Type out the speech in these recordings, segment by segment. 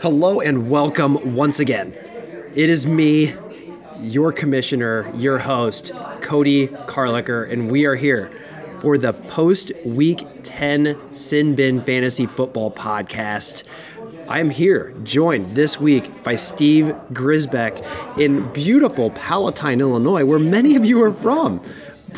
Hello and welcome once again. It is me, your commissioner, your host, Cody Carlicker, and we are here for the post week 10 Sin Bin Fantasy Football podcast. I am here, joined this week by Steve Grisbeck in beautiful Palatine, Illinois, where many of you are from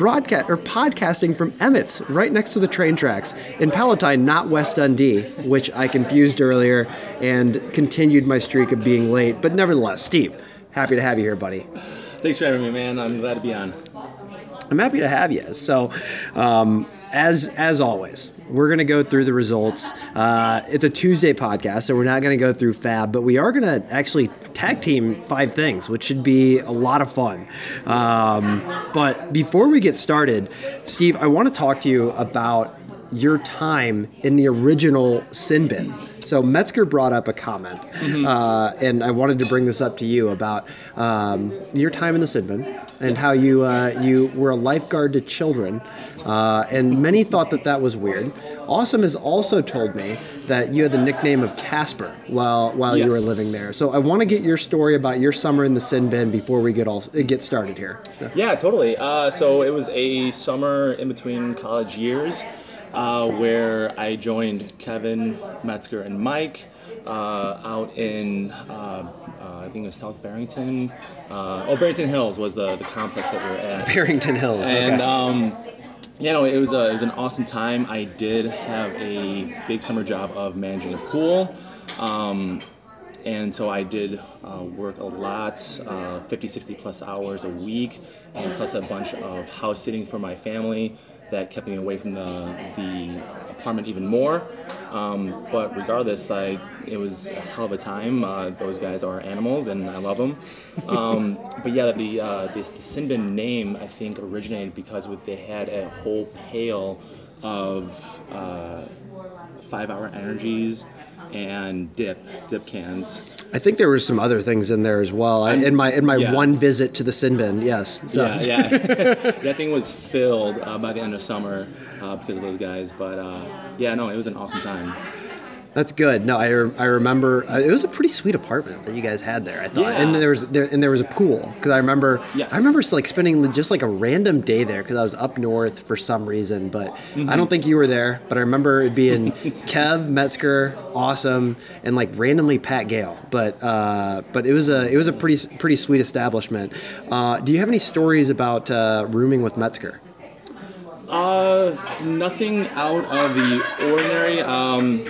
broadcast or podcasting from Emmett's, right next to the train tracks in Palatine, not West Dundee, which I confused earlier and continued my streak of being late. But nevertheless, Steve, happy to have you here, buddy. Thanks for having me, man. I'm glad to be on. I'm happy to have you. So, um, as as always, we're gonna go through the results. Uh, it's a Tuesday podcast, so we're not gonna go through Fab, but we are gonna actually tag team five things, which should be a lot of fun. Um, but before we get started, Steve, I want to talk to you about your time in the original Sin Bin. So Metzger brought up a comment, mm-hmm. uh, and I wanted to bring this up to you about um, your time in the Sin Bin and how you uh, you were a lifeguard to children, uh, and many thought that that was weird. Awesome has also told me that you had the nickname of Casper while while yes. you were living there. So I want to get your story about your summer in the Sin Bin before we get all get started here. So. Yeah, totally. Uh, so it was a summer in between college years uh, where I joined Kevin Metzger and Mike uh, out in uh, uh I think it was South Barrington. Uh, oh, Barrington Hills was the, the complex that we were at. Barrington Hills. And okay. um, yeah, no, it was a, it was an awesome time. I did have a big summer job of managing a pool. Um, and so I did uh, work a lot, uh, 50, 60 plus hours a week, and plus a bunch of house sitting for my family that kept me away from the, the apartment even more. Um, but regardless, I it was a hell of a time. Uh, those guys are animals, and I love them. Um, but yeah, the uh, the Sin Bin name I think originated because they had a whole pail of uh, five hour energies and dip dip cans. I think there were some other things in there as well. I, in my in my yeah. one visit to the Sin Bin, yes. So. Yeah, yeah. that thing was filled uh, by the end of summer uh, because of those guys. But uh, yeah, no, it was an awesome time. That's good. No, I, re- I remember uh, it was a pretty sweet apartment that you guys had there. I thought, yeah. and there was there and there was a pool because I remember yes. I remember like spending just like a random day there because I was up north for some reason, but mm-hmm. I don't think you were there. But I remember it being Kev Metzger, awesome, and like randomly Pat Gale. But uh, but it was a it was a pretty pretty sweet establishment. Uh, do you have any stories about uh, rooming with Metzger? Uh, nothing out of the ordinary. Um,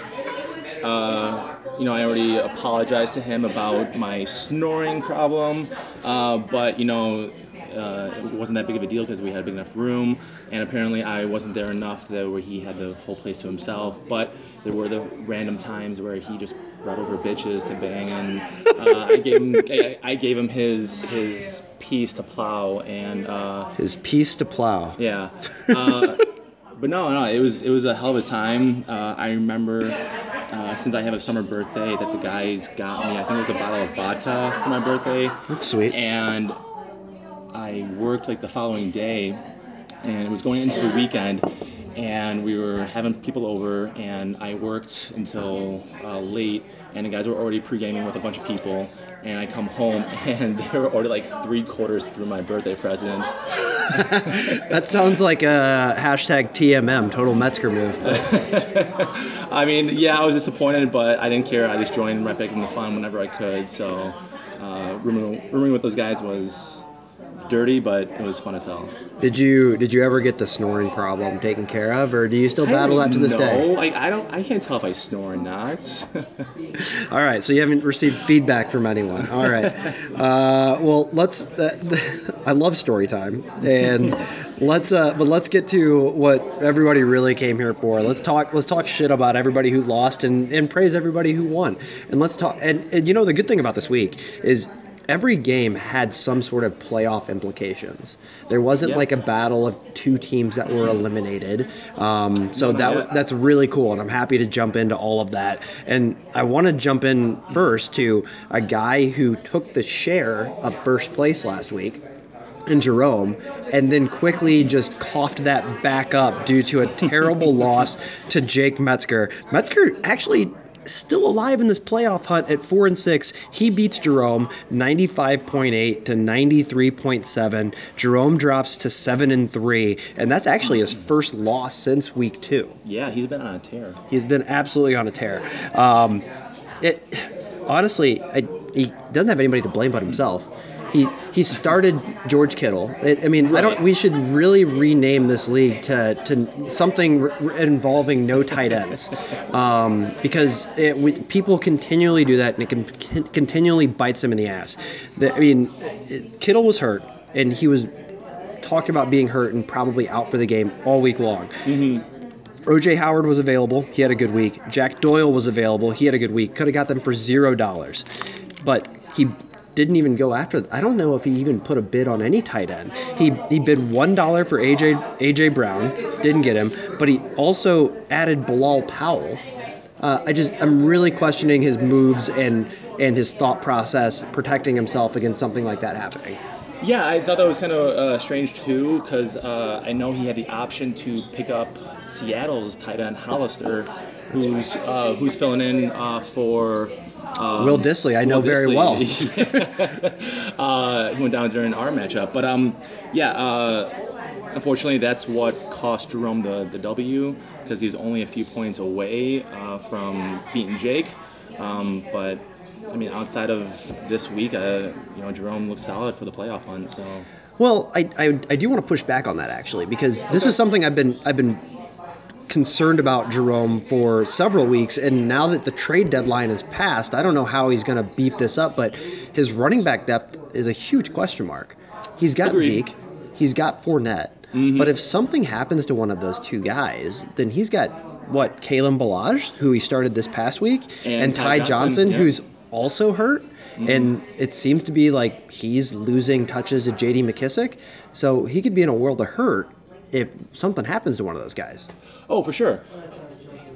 uh, you know, I already apologized to him about my snoring problem, uh, but you know, uh, it wasn't that big of a deal because we had a big enough room, and apparently I wasn't there enough that where he had the whole place to himself. But there were the random times where he just brought over bitches to bang, and uh, I gave him I, I, gave him his his piece to plow and uh, his piece to plow. Yeah. But no, no, it was it was a hell of a time. Uh, I remember uh, since I have a summer birthday that the guys got me. I think it was a bottle of vodka for my birthday. That's sweet. And I worked like the following day, and it was going into the weekend, and we were having people over, and I worked until uh, late, and the guys were already pre-gaming with a bunch of people, and I come home, and they were already like three quarters through my birthday present. that sounds like a hashtag TMM, total Metzger move. I mean, yeah, I was disappointed, but I didn't care. I just joined right back in the fun whenever I could. So, uh, rooming, rooming with those guys was dirty, but it was fun as hell. Did you did you ever get the snoring problem taken care of, or do you still battle that to this know. day? Like I don't, I can't tell if I snore or not. All right, so you haven't received feedback from anyone. All right, uh, well let's. Uh, I love story time, and let's uh, but let's get to what everybody really came here for. Let's talk. Let's talk shit about everybody who lost and and praise everybody who won. And let's talk. And, and you know the good thing about this week is every game had some sort of playoff implications. There wasn't like a battle of two teams that were eliminated. Um, so that that's really cool, and I'm happy to jump into all of that. And I want to jump in first to a guy who took the share of first place last week. And Jerome, and then quickly just coughed that back up due to a terrible loss to Jake Metzger. Metzger actually still alive in this playoff hunt at four and six. He beats Jerome 95.8 to 93.7. Jerome drops to seven and three, and that's actually his first loss since week two. Yeah, he's been on a tear. He's been absolutely on a tear. Um, it honestly, I, he doesn't have anybody to blame but himself. He he started George Kittle. I, I mean, I don't. We should really rename this league to, to something r- involving no tight ends, um, because it, we, people continually do that and it can, can continually bites them in the ass. The, I mean, it, Kittle was hurt and he was talked about being hurt and probably out for the game all week long. OJ Howard was available. He had a good week. Jack Doyle was available. He had a good week. Could have got them for zero dollars, but he didn't even go after. I don't know if he even put a bid on any tight end. He he bid one dollar for AJ AJ Brown. Didn't get him, but he also added Bilal Powell. Uh, I just I'm really questioning his moves and and his thought process protecting himself against something like that happening. Yeah, I thought that was kind of uh, strange too, because uh, I know he had the option to pick up Seattle's tight end Hollister, who's uh, who's filling in uh, for um, Will Dissly, I know Will very well. Uh, he went down during our matchup, but um, yeah, uh, unfortunately, that's what cost Jerome the the W because he was only a few points away uh, from beating Jake. Um, but I mean, outside of this week, uh, you know, Jerome looked solid for the playoff hunt. So Well, I, I, I do want to push back on that actually because this is something I've been I've been concerned about Jerome for several weeks, and now that the trade deadline is passed, I don't know how he's going to beef this up, but his running back depth is a huge question mark. He's got Agreed. Zeke, he's got Fournette, Mhm. but if something happens to one of those two guys, then he's got what Kalen Ballage, who he started this past week, And Ty, Ty Johnson, Johnson, yeah. who's also hurt. Mm-hmm. And it seems to be like he's losing touches to J.D. McKissic, so he could be in a world of hurt if something happens to one of those guys. Oh, for sure.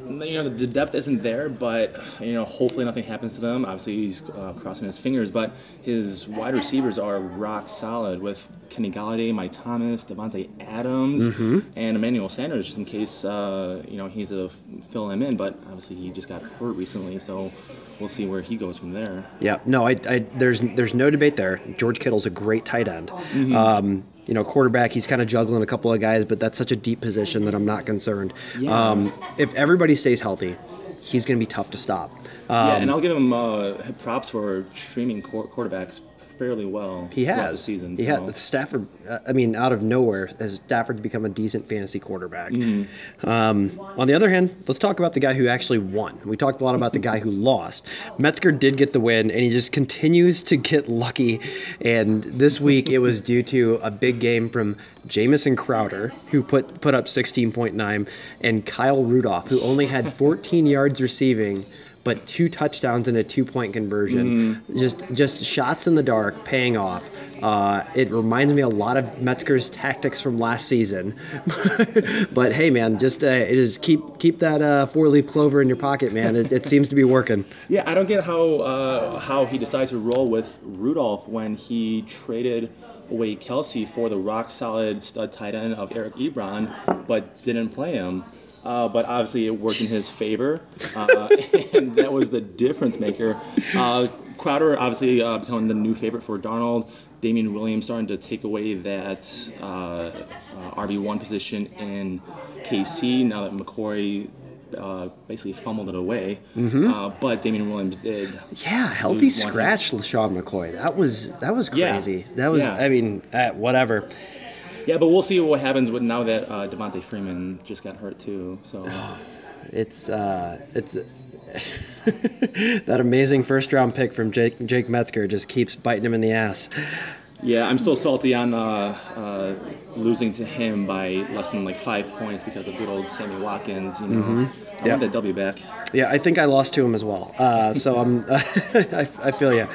You know, the depth isn't there, but you know, hopefully nothing happens to them. Obviously, he's uh, crossing his fingers, but his wide receivers are rock solid with Kenny Golladay, Mike Thomas, Davante Adams, Mhm. and Emmanuel Sanders, just in case uh, you know he's a fill him in. But obviously, he just got hurt recently, so we'll see where he goes from there. Yeah, no, I, I there's there's no debate there. George Kittle's a great tight end. Um, you know, quarterback, he's kind of juggling a couple of guys, but that's such a deep position that I'm not concerned. Yeah. Um, if everybody stays healthy, he's going to be tough to stop. Um, yeah, and I'll give him uh, props for streaming quarterbacks fairly well He has. the season. He so. had Stafford. uh, I mean, out of nowhere, has Stafford become a decent fantasy quarterback. Mm-hmm. Um, on the other hand, let's talk about the guy who actually won. We talked a lot about the guy who lost. Metzger did get the win, and he just continues to get lucky. And this week, it was due to a big game from Jamison Crowder, who put put up 16.9, and Kyle Rudolph, who only had 14 yards receiving. But two touchdowns and a two-point conversion, just just shots in the dark, paying off. Uh, it reminds me a lot of Metzger's tactics from last season. but hey, man, just uh, it is keep keep that uh, four-leaf clover in your pocket, man. It, it seems to be working. Yeah, I don't get how uh, how he decided to roll with Rudolph when he traded away Kelce for the rock solid stud tight end of Eric Ebron, but didn't play him. Uh, but obviously it worked in his favor, uh, and that was the difference maker. Uh, Crowder obviously uh, becoming the new favorite for Darnold. Damien Williams starting to take away that uh, uh, RB1 position in KC now that McCoy uh, basically fumbled it away. Uh, but Damien Williams did. Yeah, healthy scratch, LeSean McCoy. That was that was Yeah. crazy. That was, Yeah. I mean, uh, whatever. Yeah, but we'll see what happens with now that uh, Devonta Freeman just got hurt too. So It's uh, it's that amazing first round pick from Jake Jake Metzger just keeps biting him in the ass. yeah, I'm still salty on uh, uh, losing to him by less than like five points because of good old Sammy Watkins. You know, I Mm-hmm. Yeah. want that W back. Yeah, I think I lost to him as well. Uh, so I'm, I, I feel you.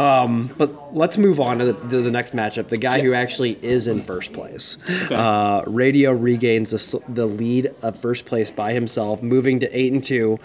Um, but let's move on to the, to the next matchup. The guy who actually is in first place. Uh, Radio regains the, the lead of first place by himself, moving to eight and two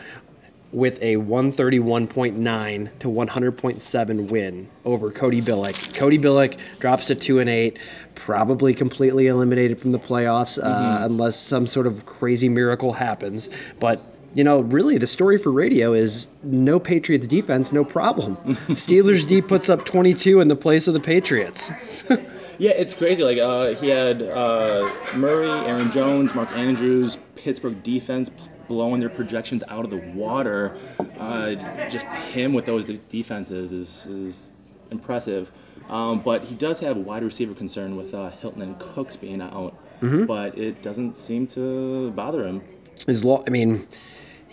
with a 131.9 to 100.7 win over Cody Billick. Cody Billick drops to two and eight, probably completely eliminated from the playoffs uh, unless some sort of crazy miracle happens. But you know, really the story for radio is no Patriots defense, no problem. Steelers D puts up 22 in the place of the Patriots. Yeah, it's crazy. Like uh, he had uh, Murray, Aaron Jones, Mark Andrews, Pittsburgh defense blowing their projections out of the water. Uh, just him with those defenses is, is impressive. Um, but he does have wide receiver concern with uh, Hilton and Cooks being out. Mhm. But it doesn't seem to bother him. His law, I mean,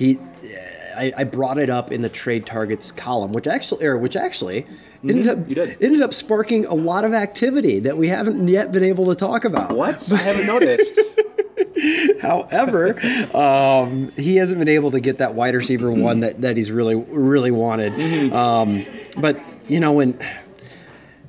he. I, I brought it up in the trade targets column, which actually, or which actually ended up ended up sparking a lot of activity that we haven't yet been able to talk about. What? I haven't noticed. However, um, he hasn't been able to get that wide receiver one that, that he's really really wanted. Mhm. Um, but you know when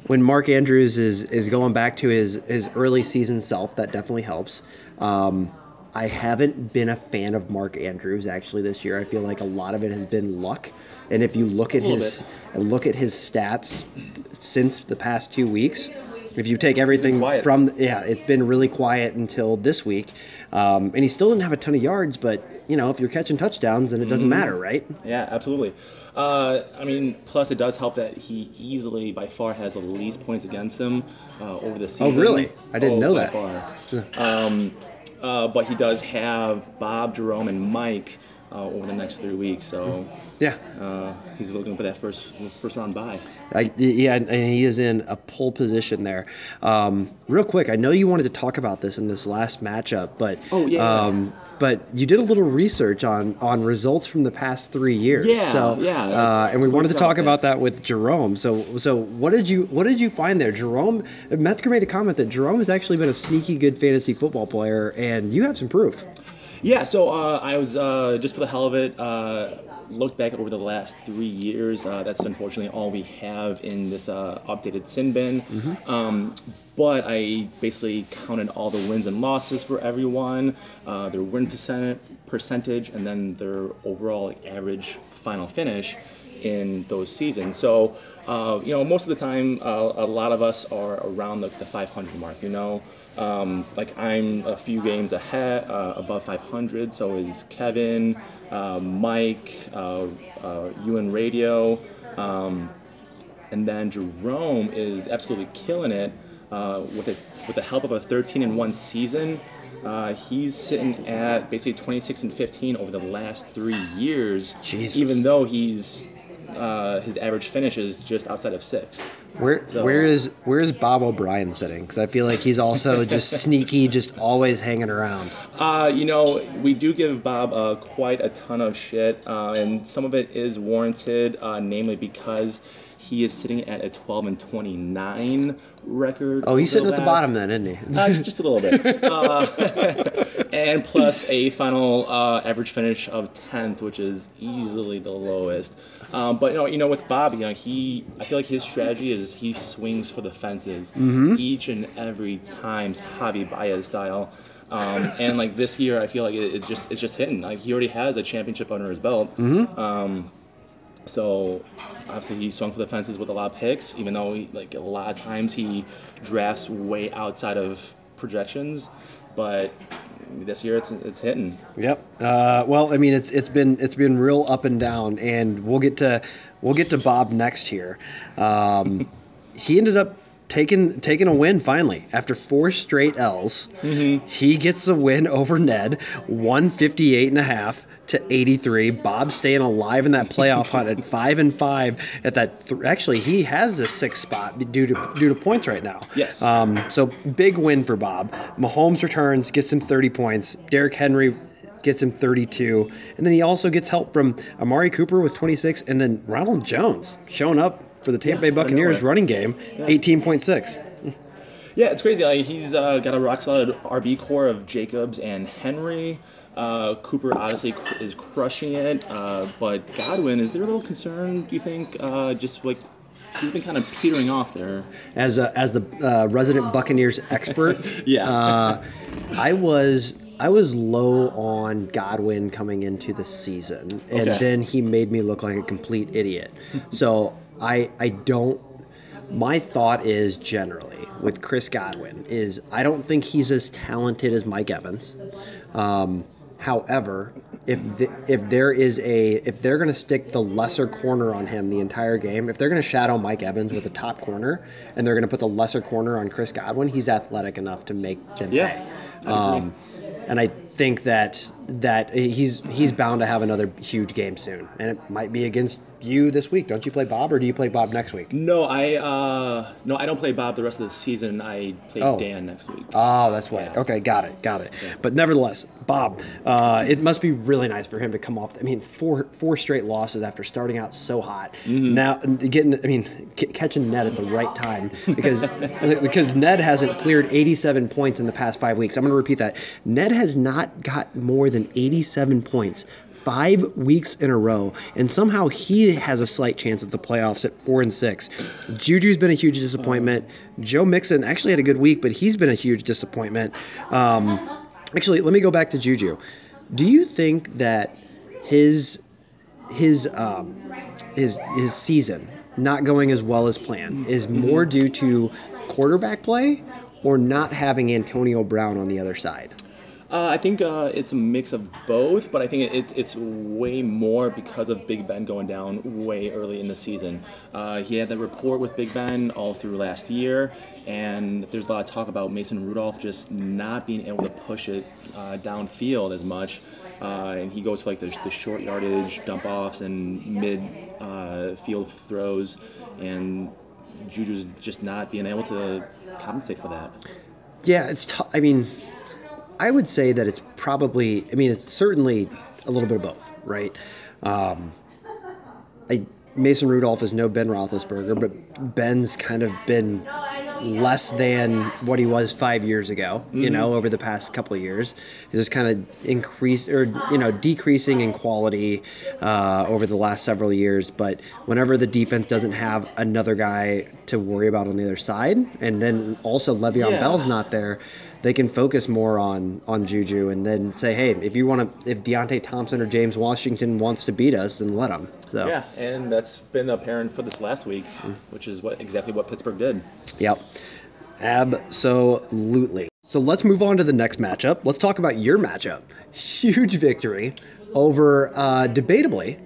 when Mark Andrews is is going back to his his early season self, that definitely helps. Um, I haven't been a fan of Mark Andrews actually this year. I feel like a lot of it has been luck. And if you look at his look at his stats since the past two weeks, if you take everything from yeah, it's been really quiet until this week. Um, and he still didn't have a ton of yards, but you know if you're catching touchdowns, then it doesn't Mhm. matter, right? Yeah, absolutely. Uh, I mean, plus it does help that he easily, by far, has the least points against him uh, over the season. Oh, really? I didn't Oh, know that. Far. Um, uh, but he does have Bob, Jerome, and Mike uh, over the next three weeks, so Yeah. uh, he's looking for that first first round bye. I, yeah, and he is in a pole position there. Um, real quick, I know you wanted to talk about this in this last matchup, but Oh, yeah. um, but you did a little research on on results from the past three years. Yeah, so, yeah, uh, and we wanted to talk about about that with Jerome. So so what did you what did you find there, Jerome? Metzger made a comment that Jerome has actually been a sneaky good fantasy football player, and you have some proof. Yeah, so uh, I was uh, just for the hell of it uh, looked back over the last three years. Uh, that's unfortunately all we have in this uh, updated sin bin. Um, but I basically counted all the wins and losses for everyone, uh, their win percent, percentage, and then their overall like, average final finish in those seasons. So, uh, you know, most of the time, uh, a lot of us are around the, the 500 mark. You know, um, like I'm a few games ahead, uh, above 500. So is Kevin, Mike, uh, uh, and Radio, um, and then Jerome is absolutely killing it uh, with it with the help of a 13 and one season. Uh, he's sitting at basically 26 and 15 over the last three years, Jesus. even though he's uh, his average finish is just outside of six. Where So- where is where is Bob O'Brien sitting? Because I feel like he's also just sneaky, just always hanging around. Uh, you know, we do give Bob uh, quite a ton of shit, uh, and some of it is warranted, uh, namely because he is sitting at a 12 and 29 record. Oh, he's sitting at the bottom then, isn't he? Uh, just, just a little bit. Uh, and plus a final uh, average finish of 10th, which is easily the lowest. Um, but you know, you know, with Bob, you know, he I feel like his strategy is he swings for the fences Mhm. each and every time, Javi Baez style. Um, and like this year, I feel like it, it's just it's just hitting. Like he already has a championship under his belt. Mhm. Um, so obviously he swung for the fences with a lot of picks, even though he, like a lot of times he drafts way outside of projections. But this year it's it's hitting. Yep. Uh, well, I mean, it's it's been it's been real up and down, and we'll get to we'll get to Bob next here. Um, he ended up taking taking a win finally after four straight L's. Mm-hmm. He gets a win over Ned, 158 and a half to 83. Bob staying alive in that playoff hunt at five and five at that. Th- actually, he has a sixth spot due to due to points right now. Yes. Um, so big win for Bob. Mahomes returns, gets him 30 points. Derrick Henry gets him 32, and then he also gets help from Amari Cooper with 26, and then Ronald Jones showing up for the Tampa Yeah, Bay Buccaneers running game, Yeah. 18.6. Yeah, it's crazy. Like, he's uh, got a rock solid RB corps of Jacobs and Henry. Uh, Cooper obviously cr- is crushing it, uh, but Godwin, is there a little concern? Do you think? Uh, just like he's been kind of petering off there. As a, as the uh, resident Buccaneers expert, Yeah. uh, I was I was low on Godwin coming into the season, and Okay. then he made me look like a complete idiot. so I I don't. My thought is generally with Chris Godwin is I don't think he's as talented as Mike Evans. Um, however, if the, if there is a if they're going to stick the lesser corner on him the entire game, if they're going to shadow Mike Evans with the top corner and they're going to put the lesser corner on Chris Godwin, he's athletic enough to make them Yeah, pay. Um, and I think that that he's he's bound to have another huge game soon, and it might be against you this week. Don't you play Bob, or do you play Bob next week? No, I uh, no, I don't play Bob the rest of the season. I play Oh. Dan next week. Oh, that's why. Yeah. Okay, got it, got it. Yeah. But nevertheless, Bob, uh, it must be really nice for him to come off. I mean, four four straight losses after starting out so hot. Mm-hmm. Now getting, I mean, c- catching Ned at the right time because because Ned hasn't cleared 87 points in the past five weeks. I'm going to repeat that. Ned has not got more than 87 points. Five weeks in a row, and somehow he has a slight chance at the playoffs at four and six. Juju's been a huge disappointment. Joe Mixon actually had a good week, but he's been a huge disappointment. Um, actually, let me go back to Juju. Do you think that his his um, his his season not going as well as planned is more due to quarterback play or not having Antonio Brown on the other side? Uh, I think uh, it's a mix of both, but I think it, it's way more because of Big Ben going down way early in the season. Uh, he had that report with Big Ben all through last year, and there's a lot of talk about Mason Rudolph just not being able to push it uh, downfield as much. Uh, and he goes for like the, the short yardage dump offs and mid uh, field throws, and Juju's just not being able to compensate for that. Yeah, it's. T- I mean, I would say that it's probably. I mean, it's certainly a little bit of both, right? Um, I Mason Rudolph is no Ben Roethlisberger, but Ben's kind of been less than what he was five years ago. You know, over the past couple of years, he's just kind of increased or you know decreasing in quality uh, over the last several years. But whenever the defense doesn't have another guy to worry about on the other side, and then also Le'Veon Yeah. Bell's not there, they can focus more on on Juju and then say, hey, if you want to, if Deontay Thompson or James Washington wants to beat us, then let them. So Yeah, and that's been apparent for this last week, which is what exactly what Pittsburgh did. Yep. Absolutely. So let's move on to the next matchup. Let's talk about your matchup. Huge victory over, uh, debatably,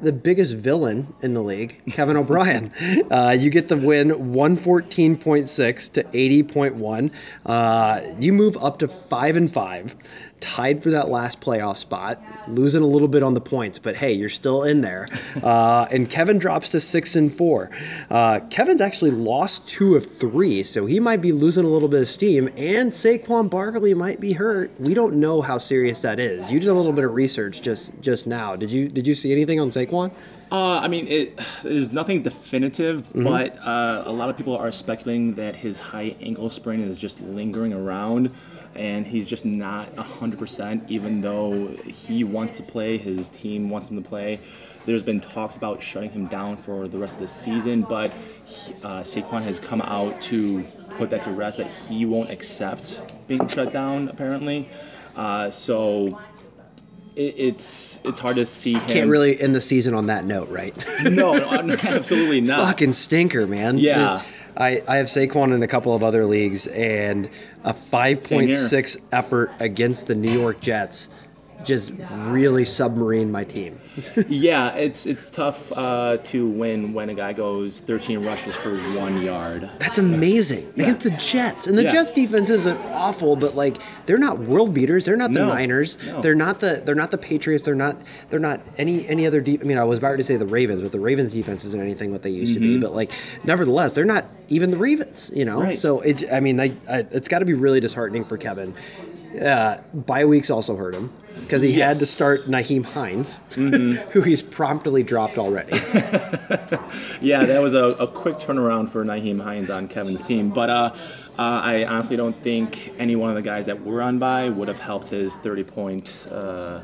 the biggest villain in the league, Kevin O'Brien. Uh, you get the win 114.6 to 80.1. Uh, you move up to 5 and 5. Tied for that last playoff spot, losing a little bit on the points, but hey, you're still in there. Uh, and Kevin drops to six and four. Uh, Kevin's actually lost two of three, so he might be losing a little bit of steam. And Saquon Barkley might be hurt. We don't know how serious that is. You did a little bit of research just just now. Did you did you see anything on Saquon? Uh, I mean, it there's nothing definitive, but uh, a lot of people are speculating that his high ankle sprain is just lingering around, and he's just not 100%, even though he wants to play, his team wants him to play. There's been talks about shutting him down for the rest of the season, but uh, Saquon has come out to put that to rest that he won't accept being shut down, apparently. Uh, so it, it's it's hard to see him. Can't really end the season on that note, right? No, no, absolutely not. Fucking stinker, man. Yeah. I, I have Saquon in a couple of other leagues, and a 5.6 effort against the New York Jets just really submarine my team. Yeah, it's it's tough uh, to win when a guy goes 13 rushes for one yard. That's amazing against the Jets, and the Yeah. Jets defense isn't awful, but like they're not world beaters. They're not the No. Niners. No. They're not the they're not the Patriots. They're not they're not any any other deep. I mean, I was about to say the Ravens, but the Ravens defense isn't anything what they used to be. Mhm. But like, nevertheless, they're not even the Ravens. You know, Right. so it's I mean, I, I, it's got to be really disheartening for Kevin. Uh, bye weeks also hurt him because he had to start Nyheim Hines, Mhm. who he's promptly dropped already. yeah, that was a, a quick turnaround for Nyheim Hines on Kevin's team. But uh, uh, I honestly don't think any one of the guys that were on by would have helped his 30 point uh,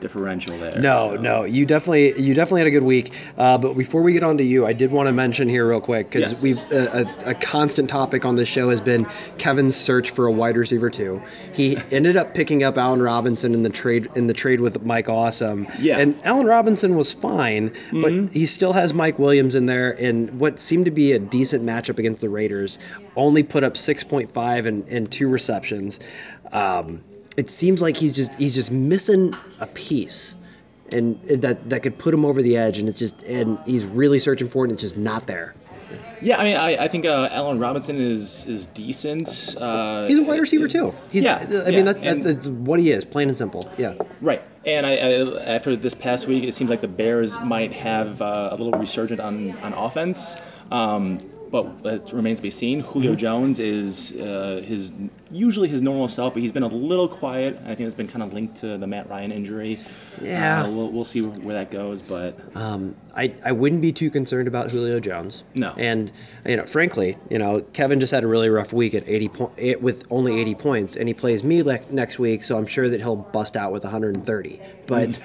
differential there. No, so. no, you definitely you definitely had a good week. Uh, but before we get on to you, I did want to mention here real quick because Yes. we've uh, a, a constant topic on this show has been Kevin's search for a wide receiver too. He ended up picking up Allen Robinson in the trade in the trade with Mike Awesome. Yeah. and Allen Robinson was fine, Mhm. but he still has Mike Williams in there, and what seemed to be a decent matchup against the Raiders. Only put up 6.5 and, and two receptions. Um, it seems like he's just he's just missing a piece. And that that could put him over the edge, and it's just and he's really searching for it, and it's just not there. Yeah, I mean, I, I think uh, Allen Robinson is is decent. Uh, He's a wide receiver too. He's, yeah, I yeah, mean that's, and- that's what he is, plain and simple. Yeah. Right, and I, I after this past week, it seems like the Bears might have uh, a little resurgent on on offense. Um, but it remains to be seen. Julio Mm-hmm. Jones is uh, his usually his normal self, but he's been a little quiet. I think it's been kind of linked to the Matt Ryan injury. Yeah. Uh, we'll, we'll see where that goes, but Um, I, I wouldn't be too concerned about Julio Jones. No. And you know, frankly, you know, Kevin just had a really rough week at 80 po- eh, with only 80 points, and he plays me le- next week, so I'm sure that he'll bust out with 130. But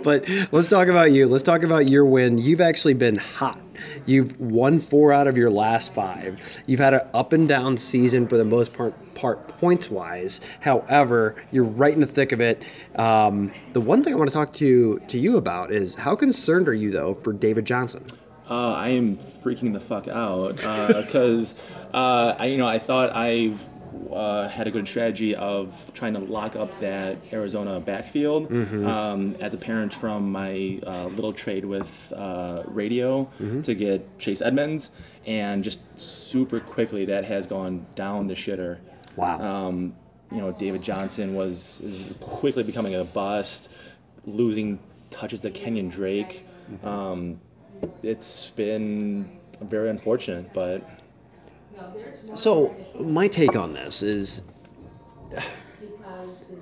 but let's talk about you. Let's talk about your win. You've actually been hot. You've won four out of your last five. You've had an up and down season for the most part, part points wise. However, you're right in the thick of it. Um, the one thing I want to talk to to you about is how concerned are you though for David Johnson? Uh, I am freaking the fuck out because uh, I, you know, I thought I uh, had a good strategy of trying to lock up that Arizona backfield. Um, as a parent from my uh, little trade with uh, radio to get Chase Edmonds, and just super quickly that has gone down the shitter. Wow. Um, you know, David Johnson was is quickly becoming a bust, losing touches to Kenyan Drake. Um, it's been very unfortunate, but So my take on this is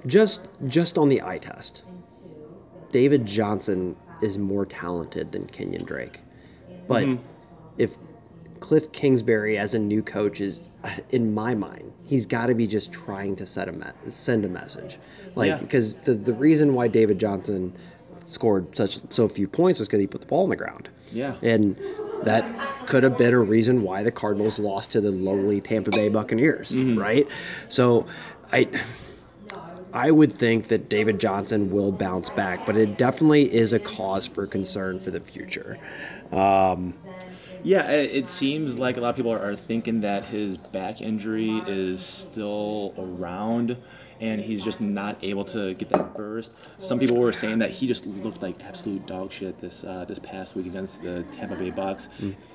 just just on the eye test. David Johnson is more talented than Kenyan Drake. But Mhm. if Cliff Kingsbury as a new coach is in my mind, he's got to be just trying to set a me- send a message. Like Yeah. because the, the reason why David Johnson scored such so few points was because he put the ball on the ground. yeah. And that could have been a reason why the Cardinals lost to the lowly Tampa Bay Buccaneers, Mhm. right? So I I would think that David Johnson will bounce back, but it definitely is a cause for concern for the future. Um, Yeah, it, it seems like a lot of people are, are thinking that his back injury is still around and he's just not able to get that burst. Some people were saying that he just looked like absolute dog shit this uh, this past week against the Tampa Bay Bucks.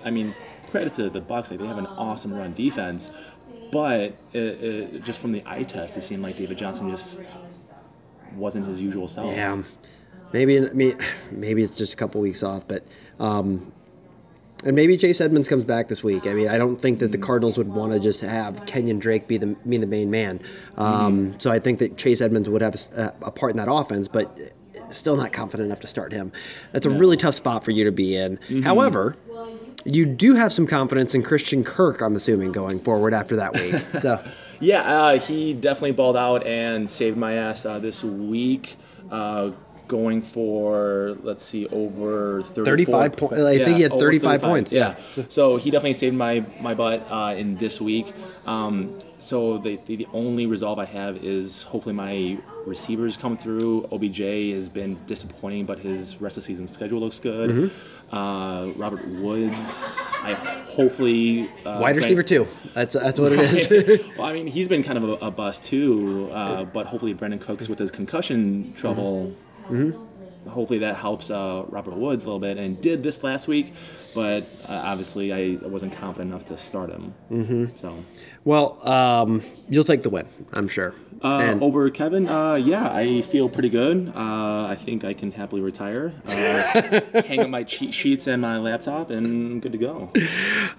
I mean, credit to the Bucks, like they have an awesome run defense, but it, it, just from the eye test, it seemed like David Johnson just wasn't his usual self. yeah, maybe maybe maybe it's just a couple weeks off, but um, and maybe Chase Edmonds comes back this week. I mean, I don't think that the Cardinals would want to just have Kenyan Drake be the be the main man. Um, So I think that Chase Edmonds would have a, a part in that offense, but still not confident enough to start him. That's a really tough spot for you to be in. However, you do have some confidence in Christian Kirk, I'm assuming, going forward after that week. So Yeah, uh, he definitely balled out and saved my ass uh, this week. Uh, going for let's see over 35 po- I think he had almost 35 points, yeah. So he definitely saved my my butt uh, in this week. Um, so the, the the only resolve I have is hopefully my receivers come through. OBJ has been disappointing, but his rest of season schedule looks good. Mm-hmm. Uh, Robert Woods, I hopefully uh, wide receiver two. That's that's what it is. well, I mean, he's been kind of a, a bust too, uh, but hopefully Brandin Cooks with his concussion trouble, Mm-hmm. Hopefully that helps uh, Robert Woods a little bit, and did this last week, but uh, obviously I wasn't confident enough to start him. Mm-hmm. So well, um, you'll take the win, I'm sure. Uh, over Kevin, uh, yeah, I feel pretty good. Uh, I think I can happily retire, uh, hang up my cheat sheets and my laptop, and I'm good to go.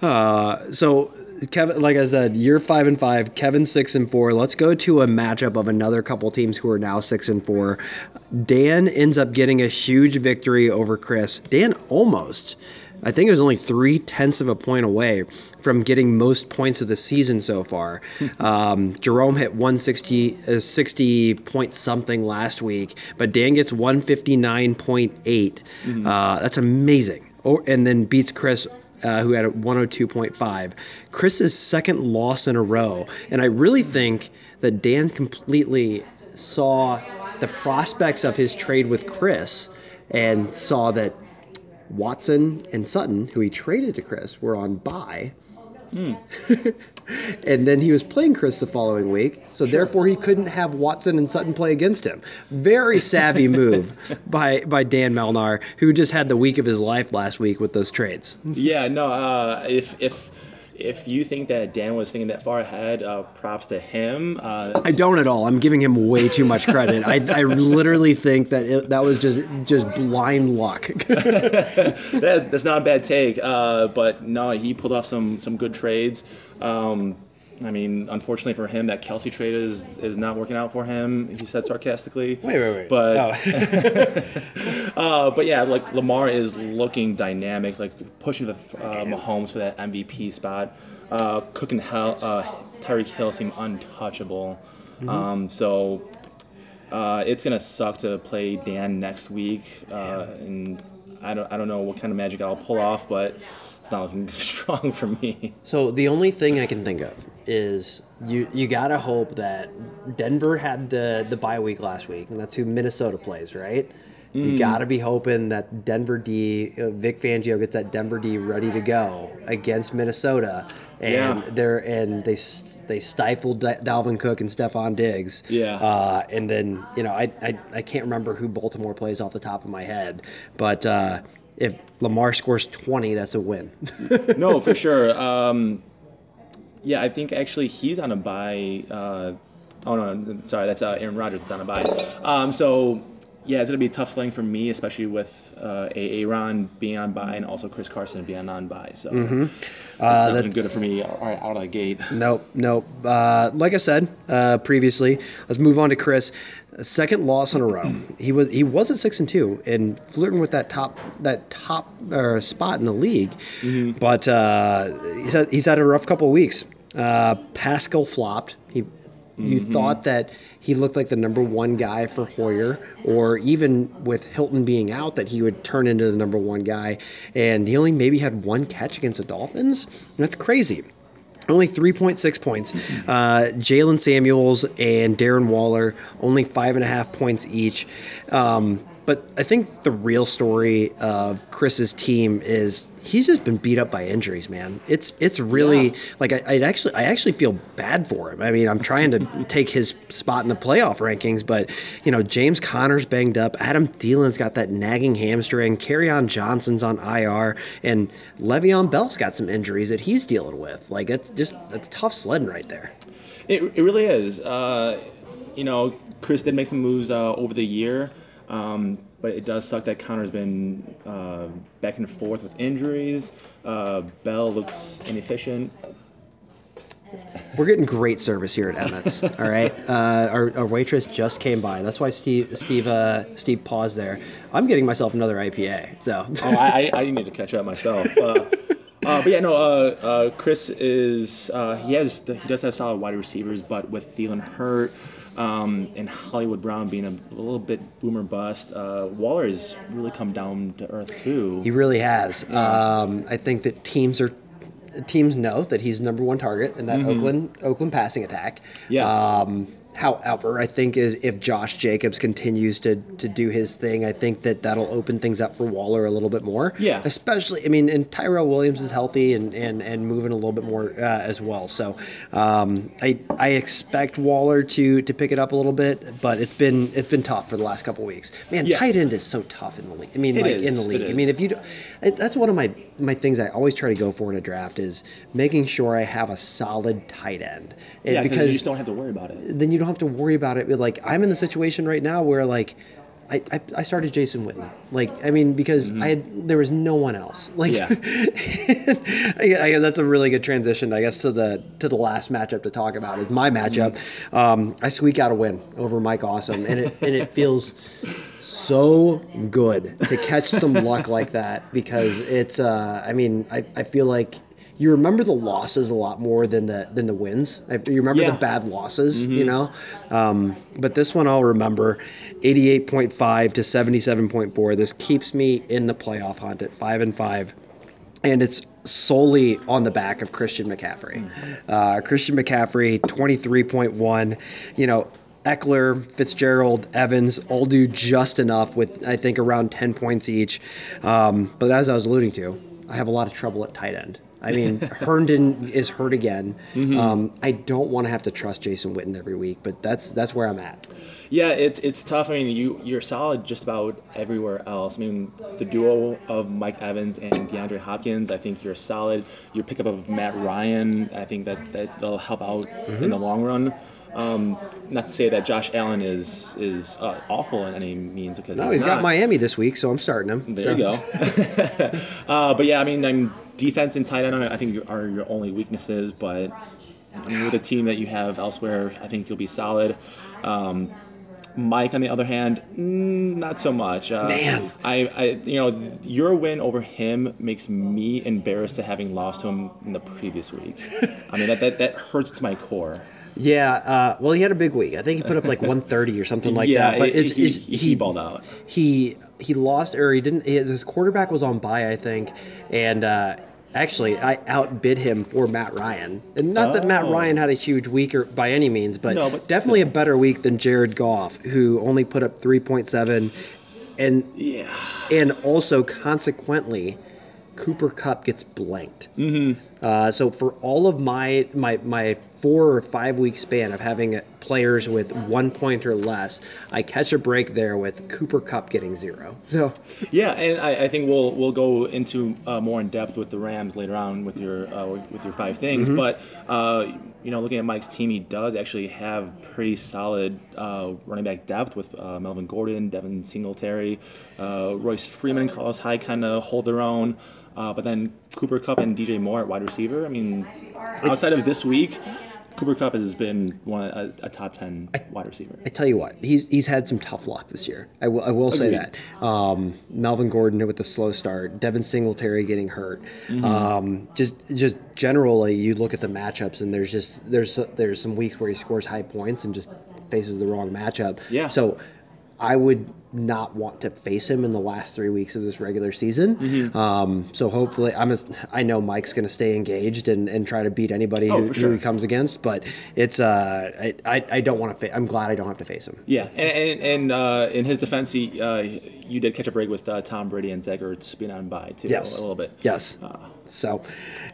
Uh, so Kevin, like I said, you're five and five. Kevin six and four. Let's go to a matchup of another couple teams who are now six and four. Dan ends up getting a huge victory over Chris. Dan almost, I think it was only three tenths of a point away from getting most points of the season so far. um, Jerome hit 160, uh, 60 point something last week, but Dan gets 159.8. Uh, that's amazing. Or, and then beats Chris uh, who had a 102.5. Chris's second loss in a row. And I really think that Dan completely saw the prospects of his trade with Chris and saw that Watson and Sutton, who he traded to Chris, were on bye. Hmm. and then he was playing Chris the following week, so therefore he couldn't have Watson and Sutton play against him. Very savvy move by by Dan Melnar, who just had the week of his life last week with those trades. Yeah, no. Uh, if if if you think that Dan was thinking that far ahead, uh, props to him. Uh, I don't at all. I'm giving him way too much credit. I, I literally think that it, that was just just blind luck. that, that's not a bad take. Uh, but no, he pulled off some some good trades. Um, I mean, unfortunately for him, that Kelce trade is is not working out for him. He said sarcastically. Wait, wait, wait. But Oh. uh, but yeah, like Lamar is looking dynamic, like pushing the uh, Mahomes for that MVP spot. Uh, Cook and Hell, uh, Tyreek Hill seem untouchable. Um, so uh, it's gonna suck to play Dan next week, uh, and I don't I don't know what kind of magic I'll pull off, but it's not looking strong for me. So the only thing I can think of is you you gotta hope that Denver had the the bye week last week, and that's who Minnesota plays, right? You Mm. gotta be hoping that Denver D, uh, Vic Fangio gets that Denver D ready to go against Minnesota, and Yeah. they're and they they stifled Dalvin Cook and Stefon Diggs. Yeah. Uh, and then you know I, I I can't remember who Baltimore plays off the top of my head, but uh, if Lamar scores 20, that's a win. no, for sure. Um, yeah, I think actually he's on a bye. Uh, oh no, sorry, that's uh, Aaron Rodgers is on a bye. Um, so yeah, it's gonna be tough sledding for me, especially with uh, Aaron being on bye and also Chris Carson being on bye. So hmm it's Uh, not that's good for me all right, out of the gate. Nope, nope. Uh, like I said uh, previously, let's move on to Chris. Second loss in a row. He was he was at six and two and flirting with that top that top uh, spot in the league, but uh, he's had, he's had a rough couple of weeks. Uh, Pascal flopped. He you thought that he looked like the number one guy for Hoyer, or even with Hilton being out, that he would turn into the number one guy. And he only maybe had one catch against the Dolphins. That's crazy. Only 3.6 points. Uh, Jaylen Samuels and Darren Waller, only five and a half points each. Um, but I think the real story of Chris's team is he's just been beat up by injuries, man. It's it's really Yeah. like I, I actually I actually feel bad for him. I mean, I'm trying to take his spot in the playoff rankings, but you know James Conner's banged up. Adam Thielen's got that nagging hamstring. on Johnson's on IR, and Le'Veon Bell's got some injuries that he's dealing with. Like that's just that's tough sledding right there. It, it really is. Uh, you know, Chris did make some moves uh, over the year, um, but it does suck that Conner's been uh, back and forth with injuries. Uh, Bell looks inefficient. We're getting great service here at Emmett's. all right, uh, our, our waitress just came by. That's why Steve Steve uh, Steve paused there. I'm getting myself another IPA. So. Oh, I, I, I need to catch up myself. Uh, uh, but yeah, no. Uh, uh, Chris is uh, he has he does have solid wide receivers, but with Thielen hurt. Um, and Hollywood Brown being a, little bit boomer bust, uh, Waller has really come down to earth too. He really has. Um, I think that teams are teams know that he's number one target in that Oakland Oakland passing attack. Yeah. Um, however, I think is if Josh Jacobs continues to, to do his thing, I think that that'll open things up for Waller a little bit more. Yeah. Especially, I mean, and Tyrell Williams is healthy and, and, and moving a little bit more uh, as well. So um, I I expect Waller to to pick it up a little bit, but it's been it's been tough for the last couple weeks. Man, Yeah. tight end is so tough in the league. I mean, It like is, in the league. I mean, if you that's one of my my things I always try to go for in a draft is making sure I have a solid tight end. And yeah, because you just don't have to worry about it. then you don't have to worry about it. Like I'm in the situation right now where like. I, I, I started Jason Witten. Like I mean because I had there was no one else. Like Mm-hmm. Yeah. I, I, that's a really good transition I guess to the to the last matchup to talk about is my matchup. Mm-hmm. Um, I squeak out a win over Mike Awesome and it and it feels so good to catch some luck like that because it's uh I mean I, I feel like you remember the losses a lot more than the than the wins. You remember Yeah. the bad losses, you know. Um, but this one I'll remember, 88.5 to 77.4. This keeps me in the playoff hunt at five and five, and it's solely on the back of Christian McCaffrey. Uh, Christian McCaffrey, 23.1. You know. Ekeler, Fitzgerald, Evans all do just enough with I think around 10 points each. Um, but as I was alluding to, I have a lot of trouble at tight end. I mean, Herndon is hurt again. Mhm. Um, I don't want to have to trust Jason Witten every week, but that's that's where I'm at. Yeah, it's it's tough. I mean, you you're solid just about everywhere else. I mean, the duo of Mike Evans and DeAndre Hopkins, I think you're solid. Your pickup of Matt Ryan, I think that that will help out in the long run. Um, not to say that Josh Allen is is uh, awful in any means because No, he's, he's got. Miami this week, so I'm starting him. There you go. uh, but yeah, I mean, I'm defense and tight end. I think are your only weaknesses. But I mean, with the team that you have elsewhere, I think you'll be solid. Um, Mike, on the other hand, mm, not so much. Uh, Man. I, I, you know, your win over him makes me embarrassed to having lost to him in the previous week. I mean, that, that, that hurts to my core. Yeah, uh, well, he had a big week. I think he put up like 130 or something like yeah, that. But it- it's, he, it's, he, he balled out. he he lost or he didn't. His quarterback was on bye, I think, and uh, actually I outbid him for Matt Ryan. And not that Matt Oh. Ryan had a huge week or by any means, but, No, but definitely still. a better week than Jared Goff, who only put up 3.7, and Yeah. and also consequently. Cooper Kupp gets blanked. Mm-hmm. Uh, so for all of my my my four or five week span of having players with one point or less, I catch a break there with Cooper Kupp getting zero. So Yeah, and I, I think we'll we'll go into uh, more in depth with the Rams later on with your uh, with your five things. Mhm. But uh, you know, looking at Mike's team, he does actually have pretty solid uh, running back depth with uh, Melvin Gordon, Devin Singletary, uh, Royce Freeman, and Carlos Hyde kind of hold their own. Uh, but then Cooper Kupp and DJ Moore at wide receiver. I mean, outside of this week, Cooper Kupp has been one a, a top ten wide receiver. I tell you what, he's he's had some tough luck this year. I will I will say that. Um, Melvin Gordon with the slow start, Devin Singletary getting hurt. Mm-hmm. Um, just just generally, you look at the matchups and there's just there's there's some weeks where he scores high points and just faces the wrong matchup. Yeah. So. I would not want to face him in the last three weeks of this regular season. Mhm. Um, so hopefully, I'm. As, I know Mike's going to stay engaged and, and try to beat anybody Oh, who, sure. who he comes against. But it's. Uh, I, I, I don't want to. Fa- I'm glad I don't have to face him. Yeah, and, and, and uh, in his defense, he, uh, you did catch a break with uh, Tom Brady and Zach Ertz being on bye too Yes. a little bit. Yes. Uh, So,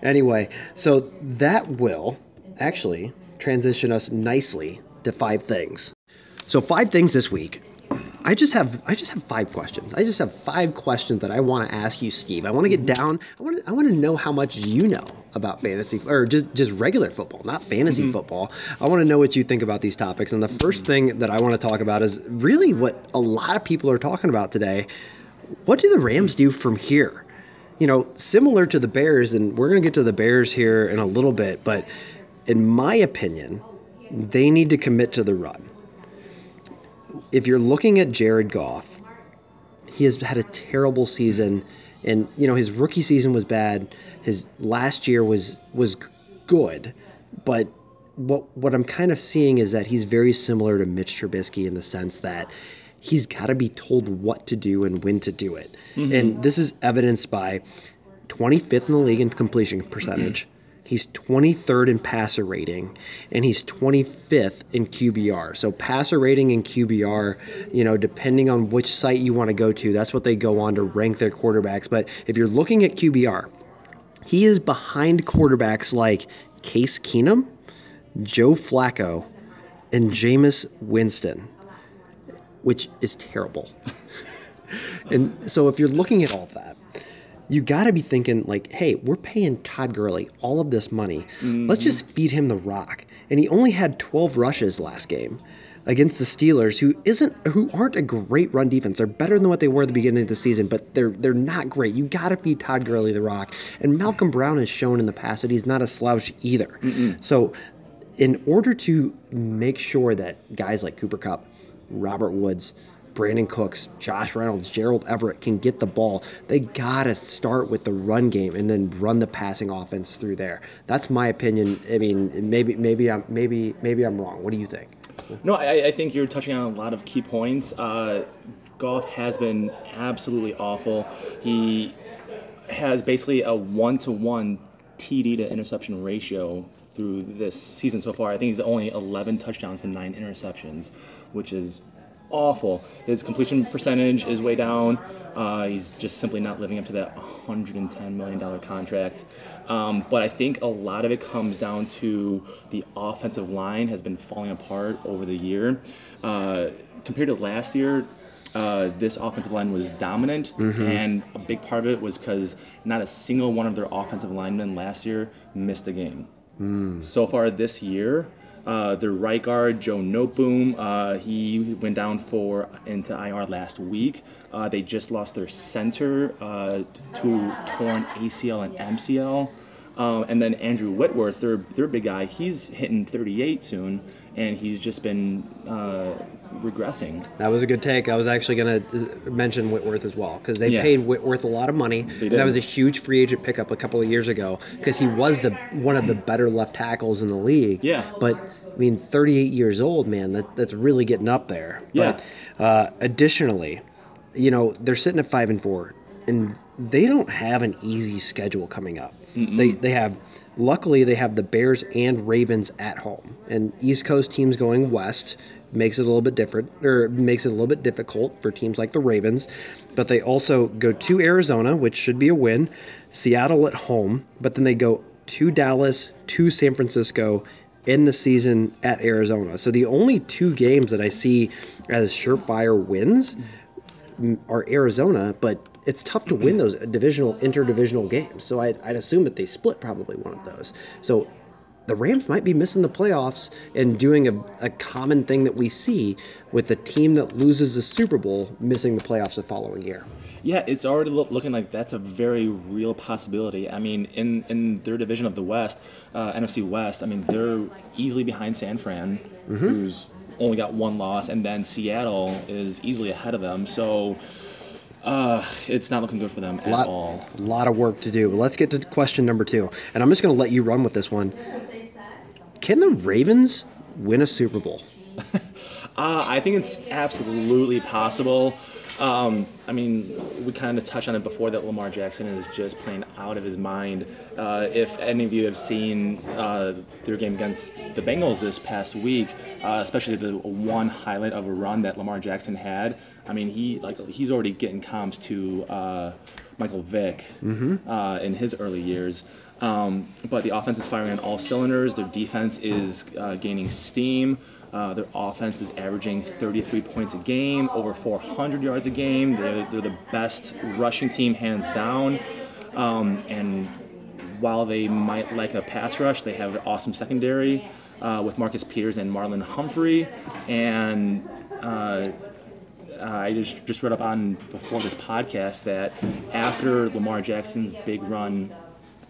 anyway, so that will actually transition us nicely to five things. So, five things this week. I just have I just have five questions. I just have five questions that I want to ask you, Steve. I want to get mm-hmm. down. I want to I want to know how much you know about fantasy or just just regular football, not fantasy mm-hmm. football. I want to know what you think about these topics. And the first mm-hmm. thing that I want to talk about is really what a lot of people are talking about today. What do the Rams do from here? you know, similar to the Bears, and we're going to get to the Bears here in a little bit, but in my opinion, they need to commit to the run. If you're looking at Jared Goff, he has had a terrible season, and you know his rookie season was bad. His last year was was good, but what what I'm kind of seeing is that he's very similar to Mitch Trubisky in the sense that he's got to be told what to do and when to do it. Mm-hmm. And this is evidenced by 25th in the league in completion percentage. He's 23rd in passer rating, and he's 25th in QBR. So passer rating and QBR, you know, depending on which site you want to go to, that's what they go on to rank their quarterbacks. But if you're looking at QBR, he is behind quarterbacks like Case Keenum, Joe Flacco, and Jameis Winston, which is terrible. and so if you're looking at all that, you got to be thinking like, hey, we're paying Todd Gurley all of this money. Let's mm-hmm. just feed him the rock. And he only had 12 rushes last game against the Steelers, who isn't who aren't a great run defense. They're better than what they were at the beginning of the season, but they're they're not great. You got to feed Todd Gurley the rock. And Malcolm Brown has shown in the past that he's not a slouch either. So in order to make sure that guys like Cooper Kupp, Robert Woods, Brandin Cooks, Josh Reynolds, Gerald Everett can get the ball, they gotta start with the run game and then run the passing offense through there. That's my opinion. I mean, maybe maybe I'm maybe maybe I'm wrong. What do you think? No, I, I think you're touching on a lot of key points. Uh, Goff has been absolutely awful. He has basically a one-to-one TD to interception ratio through this season so far. I think he's only 11 touchdowns and nine interceptions, which is awful. His completion percentage is way down. Uh, he's just simply not living up to that 110 million dollar contract. Um, but I think a lot of it comes down to the offensive line has been falling apart over the year. Uh, compared to last year, uh, this offensive line was dominant, and a big part of it was because not a single one of their offensive linemen last year missed a game. So far this year, uh, their right guard Joe Noteboom, uh, he went down for into IR last week. Uh, they just lost their center uh, to torn ACL and MCL. Um, and then Andrew Whitworth, their their big guy, he's hitting 38 soon, and he's just been uh, regressing. That was a good take. I was actually going to mention Whitworth as well because they Yeah. paid Whitworth a lot of money. That was a huge free agent pickup a couple of years ago because he was the one of the better left tackles in the league. Yeah. But I mean, 38 years old, man, that, that's really getting up there. Yeah. But uh, additionally, you know, they're sitting at five and four, and they don't have an easy schedule coming up. They they have. Luckily, they have the Bears and Ravens at home, and East Coast teams going west makes it a little bit different, or makes it a little bit difficult for teams like the Ravens. But they also go to Arizona, which should be a win. Seattle at home, but then they go to Dallas, to San Francisco, in the season at Arizona. So the only two games that I see as surefire wins are Arizona, but it's tough to win those divisional, interdivisional games. So I'd, I'd assume that they split probably one of those. So the Rams might be missing the playoffs and doing a, a common thing that we see with the team that loses the Super Bowl missing the playoffs the following year. Yeah, it's already loo- looking like that's a very real possibility. I mean, in, in their division of the West, uh, NFC West, I mean, they're easily behind San Fran, who's only got one loss, and then Seattle is easily ahead of them. So uh, it's not looking good for them at lot, all. A lot of work to do. Let's get to question number two. And I'm just going to let you run with this one. Can the Ravens win a Super Bowl? Uh, I think it's absolutely possible. Um, I mean, we kind of touched on it before that Lamar Jackson is just playing out of his mind. Uh, if any of you have seen uh, their game against the Bengals this past week, uh, especially the one highlight of a run that Lamar Jackson had, I mean, he like he's already getting comps to uh, Michael Vick uh, in his early years. Um, but the offense is firing on all cylinders. Their defense is uh, gaining steam. Uh, their offense is averaging 33 points a game, over 400 yards a game. They're, they're the best rushing team, hands down. Um, and while they might like a pass rush, they have an awesome secondary uh, with Marcus Peters and Marlon Humphrey. And uh, I just, just read up on before this podcast that after Lamar Jackson's big run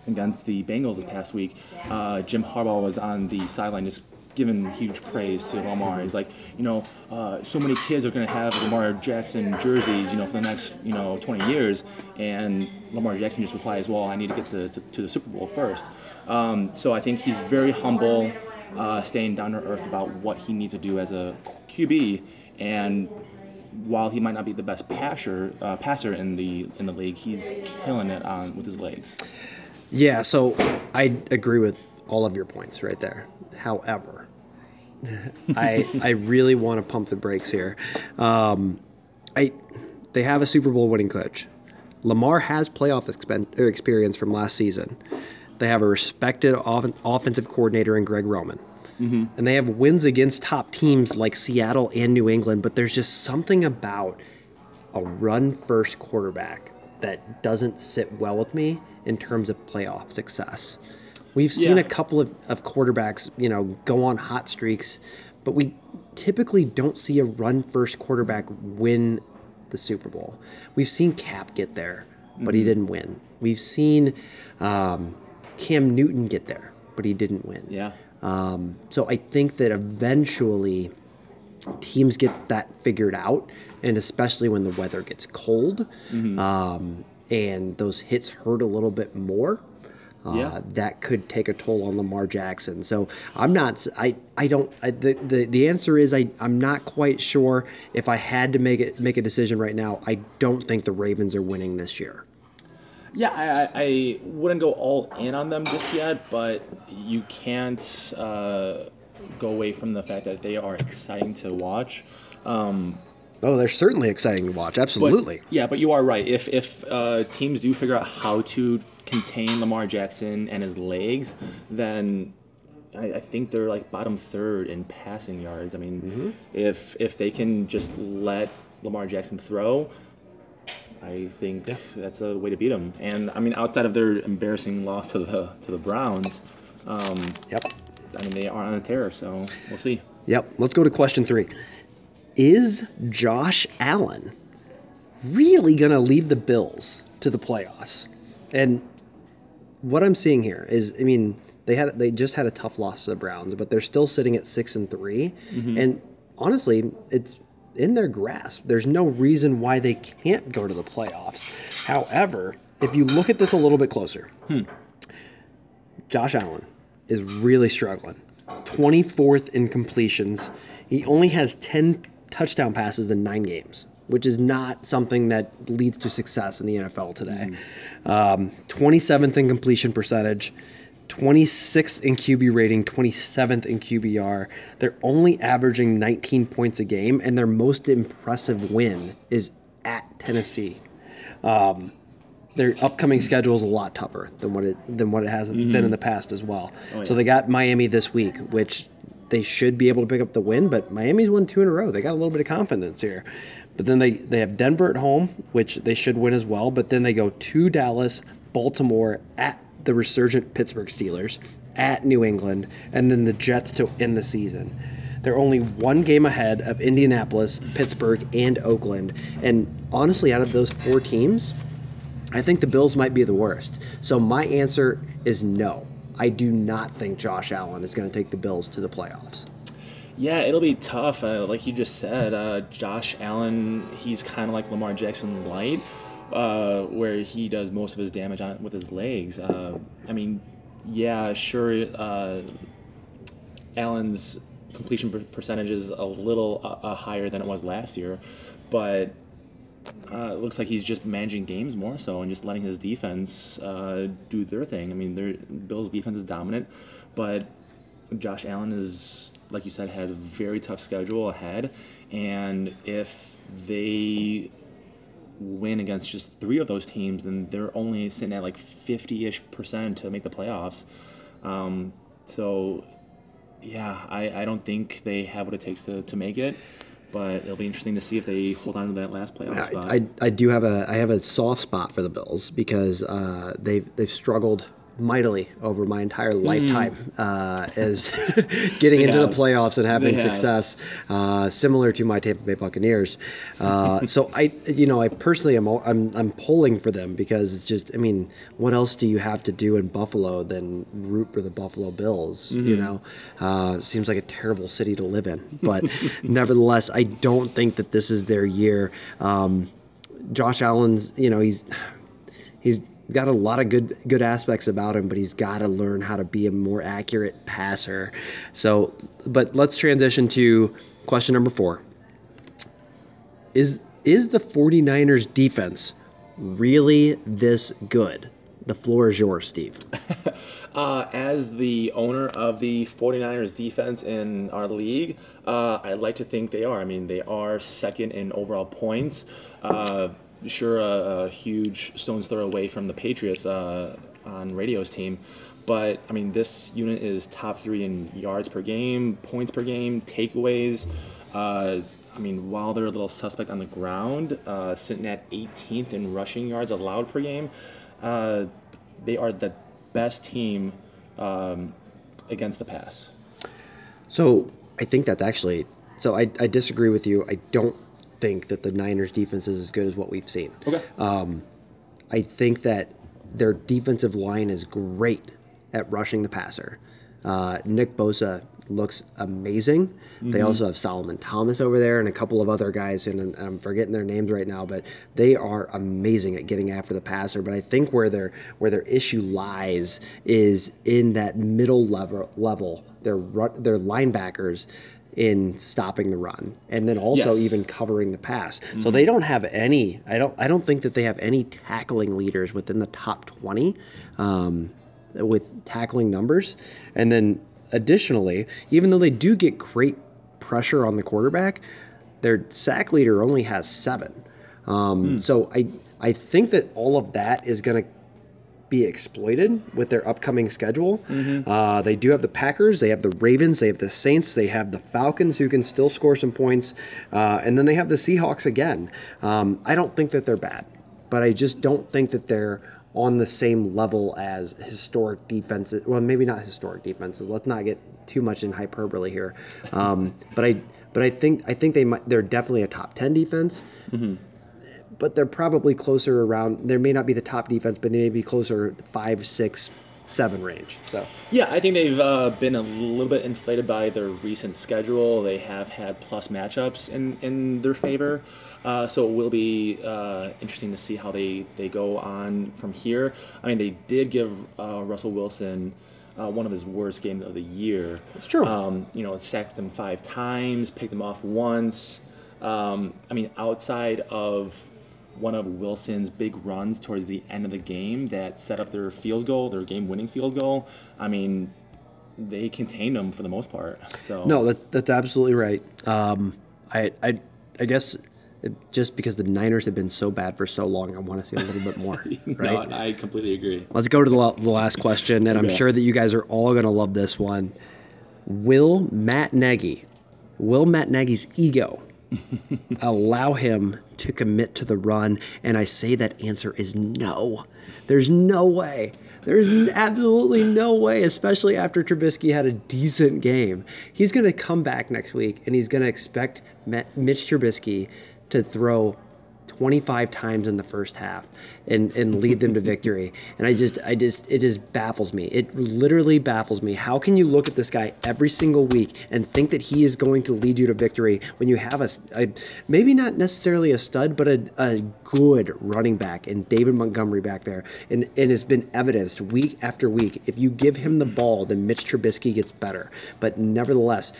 against the Bengals this past week, uh, Jim Harbaugh was on the sideline just giving huge praise to Lamar. He's like, you know, uh, so many kids are going to have Lamar Jackson jerseys, you know, for the next, you know, 20 years. And Lamar Jackson just replies, well, I need to get to, to, to the Super Bowl first. Um, so I think he's very humble, uh, staying down to earth about what he needs to do as a QB. And while he might not be the best passer, uh, passer in the in the league, he's killing it on with his legs. Yeah, so I agree with all of your points right there. However, I I really want to pump the brakes here. Um, I they have a Super Bowl winning coach. Lamar has playoff expen- or experience from last season. They have a respected off- offensive coordinator in Greg Roman. And they have wins against top teams like Seattle and New England, but there's just something about a run first quarterback that doesn't sit well with me in terms of playoff success. We've seen Yeah. a couple of, of quarterbacks, you know, go on hot streaks, but we typically don't see a run first quarterback win the Super Bowl. We've seen Kap get there, but he didn't win. We've seen um, Cam Newton get there, but he didn't win. Yeah. Um, so I think that eventually teams get that figured out, and especially when the weather gets cold um, and those hits hurt a little bit more. Uh, Yeah. That could take a toll on Lamar Jackson. So I'm not. I. I don't. I, the, the The answer is I. I'm not quite sure. If I had to make it make a decision right now, I don't think the Ravens are winning this year. Yeah, I, I- I wouldn't go all in on them just yet, but you can't uh, go away from the fact that they are exciting to watch. Um, Oh, they're certainly exciting to watch. but- Absolutely. yeah, but you are right. If if uh, teams do figure out how to contain Lamar Jackson and his legs, then I, I think they're like bottom third in passing yards. I mean, Mhm. if if they can just let Lamar Jackson throw, I think Yeah. that's a way to beat them. And I mean, outside of their embarrassing loss to the to the Browns, um, Yep. I mean they are on a tear. So we'll see. Yep. Let's go to question three. Is Josh Allen really going to lead the Bills to the playoffs? And what I'm seeing here is, I mean, they had they just had a tough loss to the Browns, but they're still sitting at six and 3 Mhm. And honestly, it's in their grasp. There's no reason why they can't go to the playoffs. However, if you look at this a little bit closer, Hmm. Josh Allen is really struggling. 24th in completions. He only has 10 touchdown passes in nine games, which is not something that leads to success in the NFL today. Um, 27th in completion percentage, 26th in QB rating, 27th in QBR. They're only averaging 19 points a game, and their most impressive win is at Tennessee. Um, their upcoming schedule is a lot tougher than what it than what it has mm-hmm. been in the past as well. Oh, So they got Miami this week, which they should be able to pick up the win, but Miami's won two in a row. They got a little bit of confidence here. But then they, they have Denver at home, which they should win as well. But then they go to Dallas, Baltimore, at the resurgent Pittsburgh Steelers, at New England, and then the Jets to end the season. They're only one game ahead of Indianapolis, Pittsburgh, and Oakland. And honestly, out of those four teams, I think the Bills might be the worst. So my answer is no. I do not think Josh Allen is going to take the Bills to the playoffs. Yeah, it'll be tough. Uh, like you just said, uh, Josh Allen, he's kind of like Lamar Jackson light, uh, where he does most of his damage on with his legs. Uh, I mean, yeah, sure. Uh, Allen's completion percentage is a little uh, higher than it was last year, but uh, it looks like he's just managing games more so and just letting his defense uh, do their thing. I mean, their Bills' defense is dominant, but Josh Allen is, like you said, has a very tough schedule ahead, and if they win against just three of those teams, then they're only sitting at like 50-ish percent to make the playoffs. Um, so, yeah, I, I don't think they have what it takes to, to make it, but it'll be interesting to see if they hold on to that last playoff spot. I, I, I do have a I have a soft spot for the Bills because uh, they've they've struggled mightily over my entire lifetime uh, as getting into the playoffs and having They success, uh, similar to my Tampa Bay Buccaneers. Uh, so I, you know, I personally am I'm I'm pulling for them because it's just I mean, what else do you have to do in Buffalo than root for the Buffalo Bills? You Mhm. know, uh, seems like a terrible city to live in, but nevertheless, I don't think that this is their year. Um, Josh Allen's, you know, he's he's got a lot of good good aspects about him, but he's got to learn how to be a more accurate passer. So, but let's transition to question number 4. Is is the 49ers defense really this good? The floor is yours, Steve. Uh, as the owner of the 49ers defense in our league, uh, I'd like to think they are. I mean, they are second in overall points. Uh, sure, a, a huge stone's throw away from the Patriots uh, on Radio's team. But, I mean, this unit is top three in yards per game, points per game, takeaways. Uh, I mean, while they're a little suspect on the ground, uh, sitting at 18th in rushing yards allowed per game, uh, they are the best team um, against the pass. So I think that's actually. So I, I disagree with you. I don't think that the Niners defense is as good as what we've seen. Okay. Um, I think that their defensive line is great at rushing the passer. Uh, Nick Bosa looks amazing. They Mhm. also have Solomon Thomas over there and a couple of other guys, and I'm forgetting their names right now, but they are amazing at getting after the passer. But I think where their where their issue lies is in that middle level level. Their their linebackers in stopping the run and then also Yes. even covering the pass. So they don't have any. I don't. I don't think that they have any tackling leaders within the top 20 um, with tackling numbers. And then additionally, even though they do get great pressure on the quarterback, their sack leader only has seven. Um, So I I think that all of that is going to be exploited with their upcoming schedule. Uh, they do have the Packers, they have the Ravens, they have the Saints, they have the Falcons who can still score some points, uh, and then they have the Seahawks again. Um, I don't think that they're bad, but I just don't think that they're on the same level as historic defenses. Well, maybe not historic defenses. Let's not get too much in hyperbole here. Um, but I but I think I think they might. They're definitely a top ten defense but they're probably closer around. There may not be the top defense, but they may be closer five, six, seven range. So Yeah, I think they've uh, been a little bit inflated by their recent schedule. They have had plus matchups in, in their favor. Uh, so it will be uh, interesting to see how they, they go on from here. I mean, they did give uh, Russell Wilson uh, one of his worst games of the year. It's true. Um, you know, sacked him five times, picked him off once. Um, I mean, outside of one of Wilson's big runs towards the end of the game that set up their field goal, their game-winning field goal. I mean, they contained them for the most part. So no, that, that's absolutely right. Um, I, I I guess just because the Niners have been so bad for so long, I want to see a little bit more. Right. no, I completely agree. Let's go to the, the last question, and I'm sure that you guys are all going to love this one. Will Matt Nagy, will Matt Nagy's ego allow him to commit to the run? And I say that answer is no. There's no way. There's absolutely no way, especially after Trubisky had a decent game. He's going to come back next week and he's going to expect Mitch Trubisky to throw 25 times in the first half and, and lead them to victory. And I just, I just, it just baffles me. It literally baffles me. How can you look at this guy every single week and think that he is going to lead you to victory when you have a, a maybe not necessarily a stud, but a, a good running back and David Montgomery back there. And, and it's been evidenced week after week. If you give him the ball, then Mitch Trubisky gets better. But nevertheless,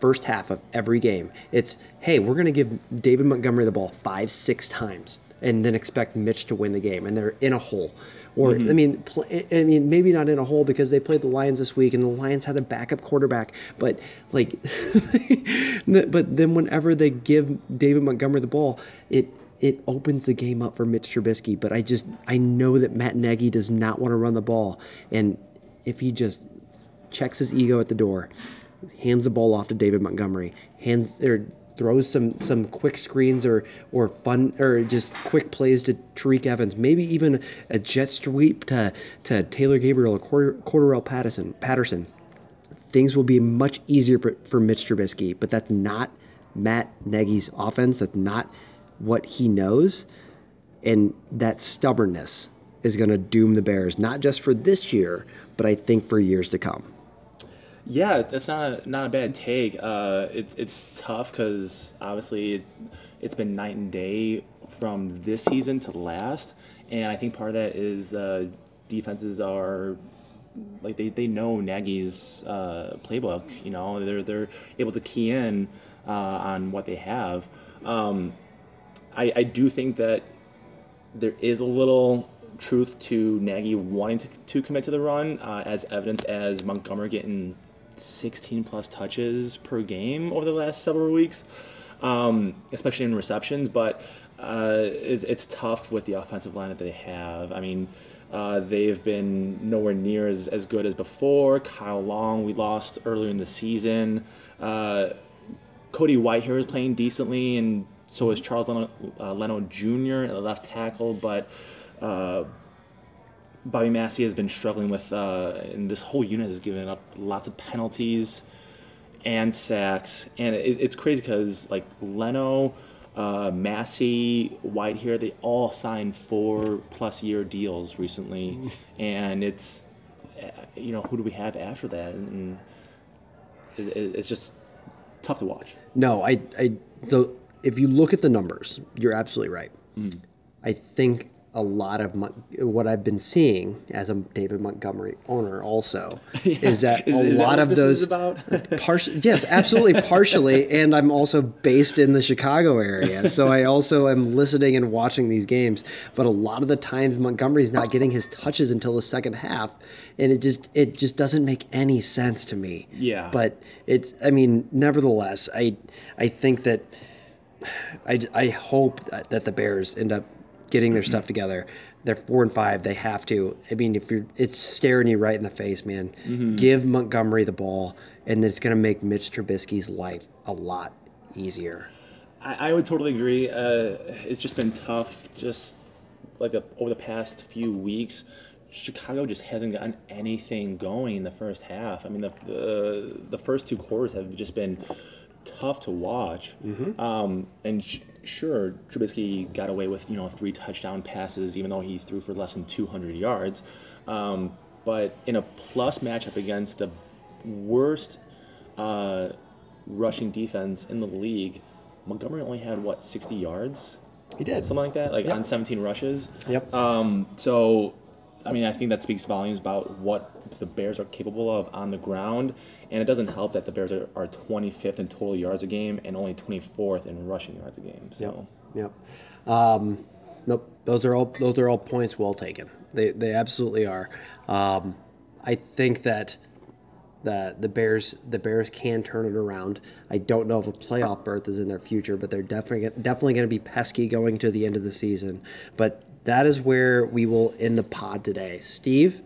first half of every game. It's, hey, we're going to give David Montgomery the ball five, six times and then expect Mitch to win the game. And they're in a hole. Or, mm-hmm. I mean, pl- I mean, maybe not in a hole because they played the Lions this week and the Lions had a backup quarterback. But, like, but then whenever they give David Montgomery the ball, it, it opens the game up for Mitch Trubisky. But I just, I know that Matt Nagy does not want to run the ball. And if he just checks his ego at the door, hands the ball off to David Montgomery, hands or throws some some quick screens or or fun or just quick plays to Tariq Evans, maybe even a jet sweep to to Taylor Gabriel or Cordarrelle Patterson. Patterson. Things will be much easier for Mitch Trubisky, but that's not Matt Nagy's offense. That's not what he knows, and that stubbornness is going to doom the Bears, not just for this year, but I think for years to come. Yeah, that's not a, not a bad take. Uh, it, it's tough because obviously it, it's been night and day from this season to last, and I think part of that is uh, defenses are like they, they know Nagy's uh, playbook. You know, they're they're able to key in uh, on what they have. Um, I, I do think that there is a little truth to Nagy wanting to, to commit to the run, uh, as evidence as Montgomery getting 16 plus touches per game over the last several weeks, um, especially in receptions. But uh, it's, it's tough with the offensive line that they have. I mean, uh, they've been nowhere near as, as good as before. Kyle Long, we lost earlier in the season. Uh, Cody Whitehair is playing decently, and so is Charles Leno, uh, Leno Jr. at the left tackle. But uh, Bobby Massie has been struggling with, uh, and this whole unit has given up lots of penalties and sacks. And it, it's crazy because like Leno, uh, Massey, Whitehair, they all signed four plus year deals recently, and it's uh, you know who do we have after that? And it, it, it's just tough to watch. No, I, I, the, if you look at the numbers, you're absolutely right. I think a lot of Mon- what I've been seeing as a David Montgomery owner also is that Is- a is that lot what of those? Partial, yes, absolutely, partially, and I'm also based in the Chicago area, so I also am listening and watching these games. But a lot of the times, Montgomery's not getting his touches until the second half, and it just it just doesn't make any sense to me. Yeah. But it's, I mean, nevertheless, I I think that I, I hope that, that the Bears end up getting their stuff together. They're four and five. They have to. I mean, if you're, it's staring you right in the face, man. Mm-hmm. Give Montgomery the ball, and it's going to make Mitch Trubisky's life a lot easier. I, I would totally agree. Uh, it's just been tough, just like the, over the past few weeks. Chicago just hasn't gotten anything going in the first half. I mean, the the, the first two quarters have just been tough to watch. Um, and sh- sure, Trubisky got away with you know three touchdown passes, even though he threw for less than 200 yards. Um, but in a plus matchup against the worst uh, rushing defense in the league, Montgomery only had what 60 yards, He did. something like that, like Yep. on 17 rushes. Yep. Um, so, I mean, I think that speaks volumes about what the Bears are capable of on the ground, and it doesn't help that the Bears are, are 25th in total yards a game and only 24th in rushing yards a game. So, Yep. Um, nope. Those are all those are all points well taken. They they absolutely are. Um, I think that that the Bears the Bears can turn it around. I don't know if a playoff berth is in their future, but they're definitely definitely going to be pesky going to the end of the season. But that is where we will end the pod today. Steve,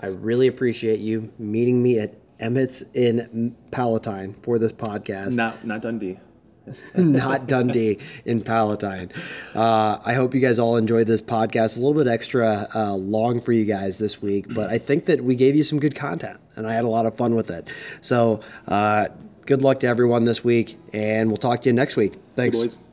I really appreciate you meeting me at Emmett's in Palatine for this podcast not not Dundee. not Dundee in Palatine. Uh, I hope you guys all enjoyed this podcast. A little bit extra uh, long for you guys this week, but I think that we gave you some good content, and I had a lot of fun with it. So, uh, good luck to everyone this week, and we'll talk to you next week. Thanks. boys.